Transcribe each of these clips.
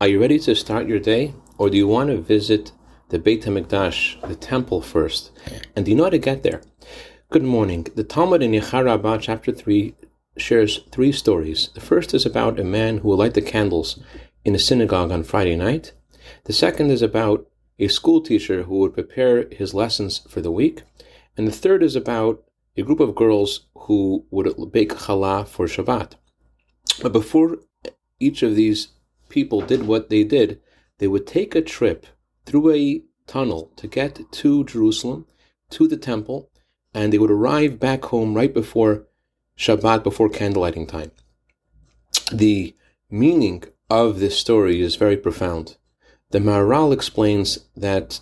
Are you ready to start your day? Or do you want to visit the Beit HaMikdash, the temple first? And do you know how to get there? Good morning. The Talmud in Yechar chapter 3, shares three stories. The first is about a man who will light the candles in a synagogue on Friday night. The second is about a school teacher who would prepare his lessons for the week. And the third is about a group of girls who would bake challah for Shabbat. But before each of these people did what they did, they would take a trip through a tunnel to get to Jerusalem, to the temple, and they would arrive back home right before Shabbat, before candlelighting time. The meaning of this story is very profound. The Maharal explains that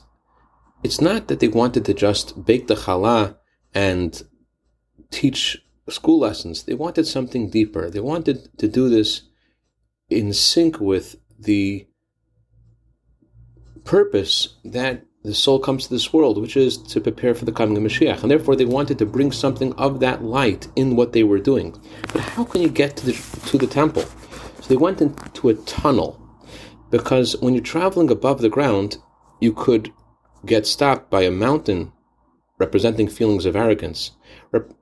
it's not that they wanted to just bake the challah and teach school lessons. They wanted something deeper. They wanted to do this in sync with the purpose that the soul comes to this world, which is to prepare for the coming of Mashiach. And therefore, they wanted to bring something of that light in what they were doing. But how can you get to the, to the temple? So they went into a tunnel, because when you're traveling above the ground, you could get stopped by a mountain representing feelings of arrogance,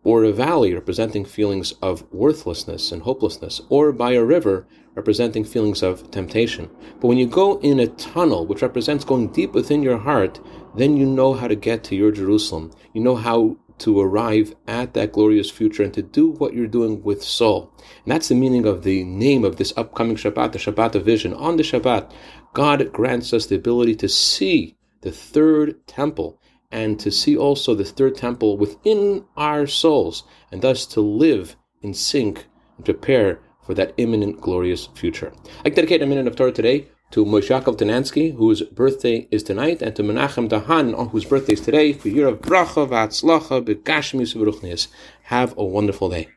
or a valley representing feelings of worthlessness and hopelessness, or by a river representing feelings of temptation. But when you go in a tunnel, which represents going deep within your heart, then you know how to get to your Jerusalem. You know how to arrive at that glorious future and to do what you're doing with soul. And that's the meaning of the name of this upcoming Shabbat, the Shabbat of vision. On the Shabbat, God grants us the ability to see the third temple and to see also the third temple within our souls, and thus to live in sync and prepare for that imminent glorious future. I dedicate a minute of Torah today to Moshe Yaakov Tanansky, whose birthday is tonight, and to Menachem Dahan, on whose birthday is today, for year of bracha v'atzlacha. Have a wonderful day.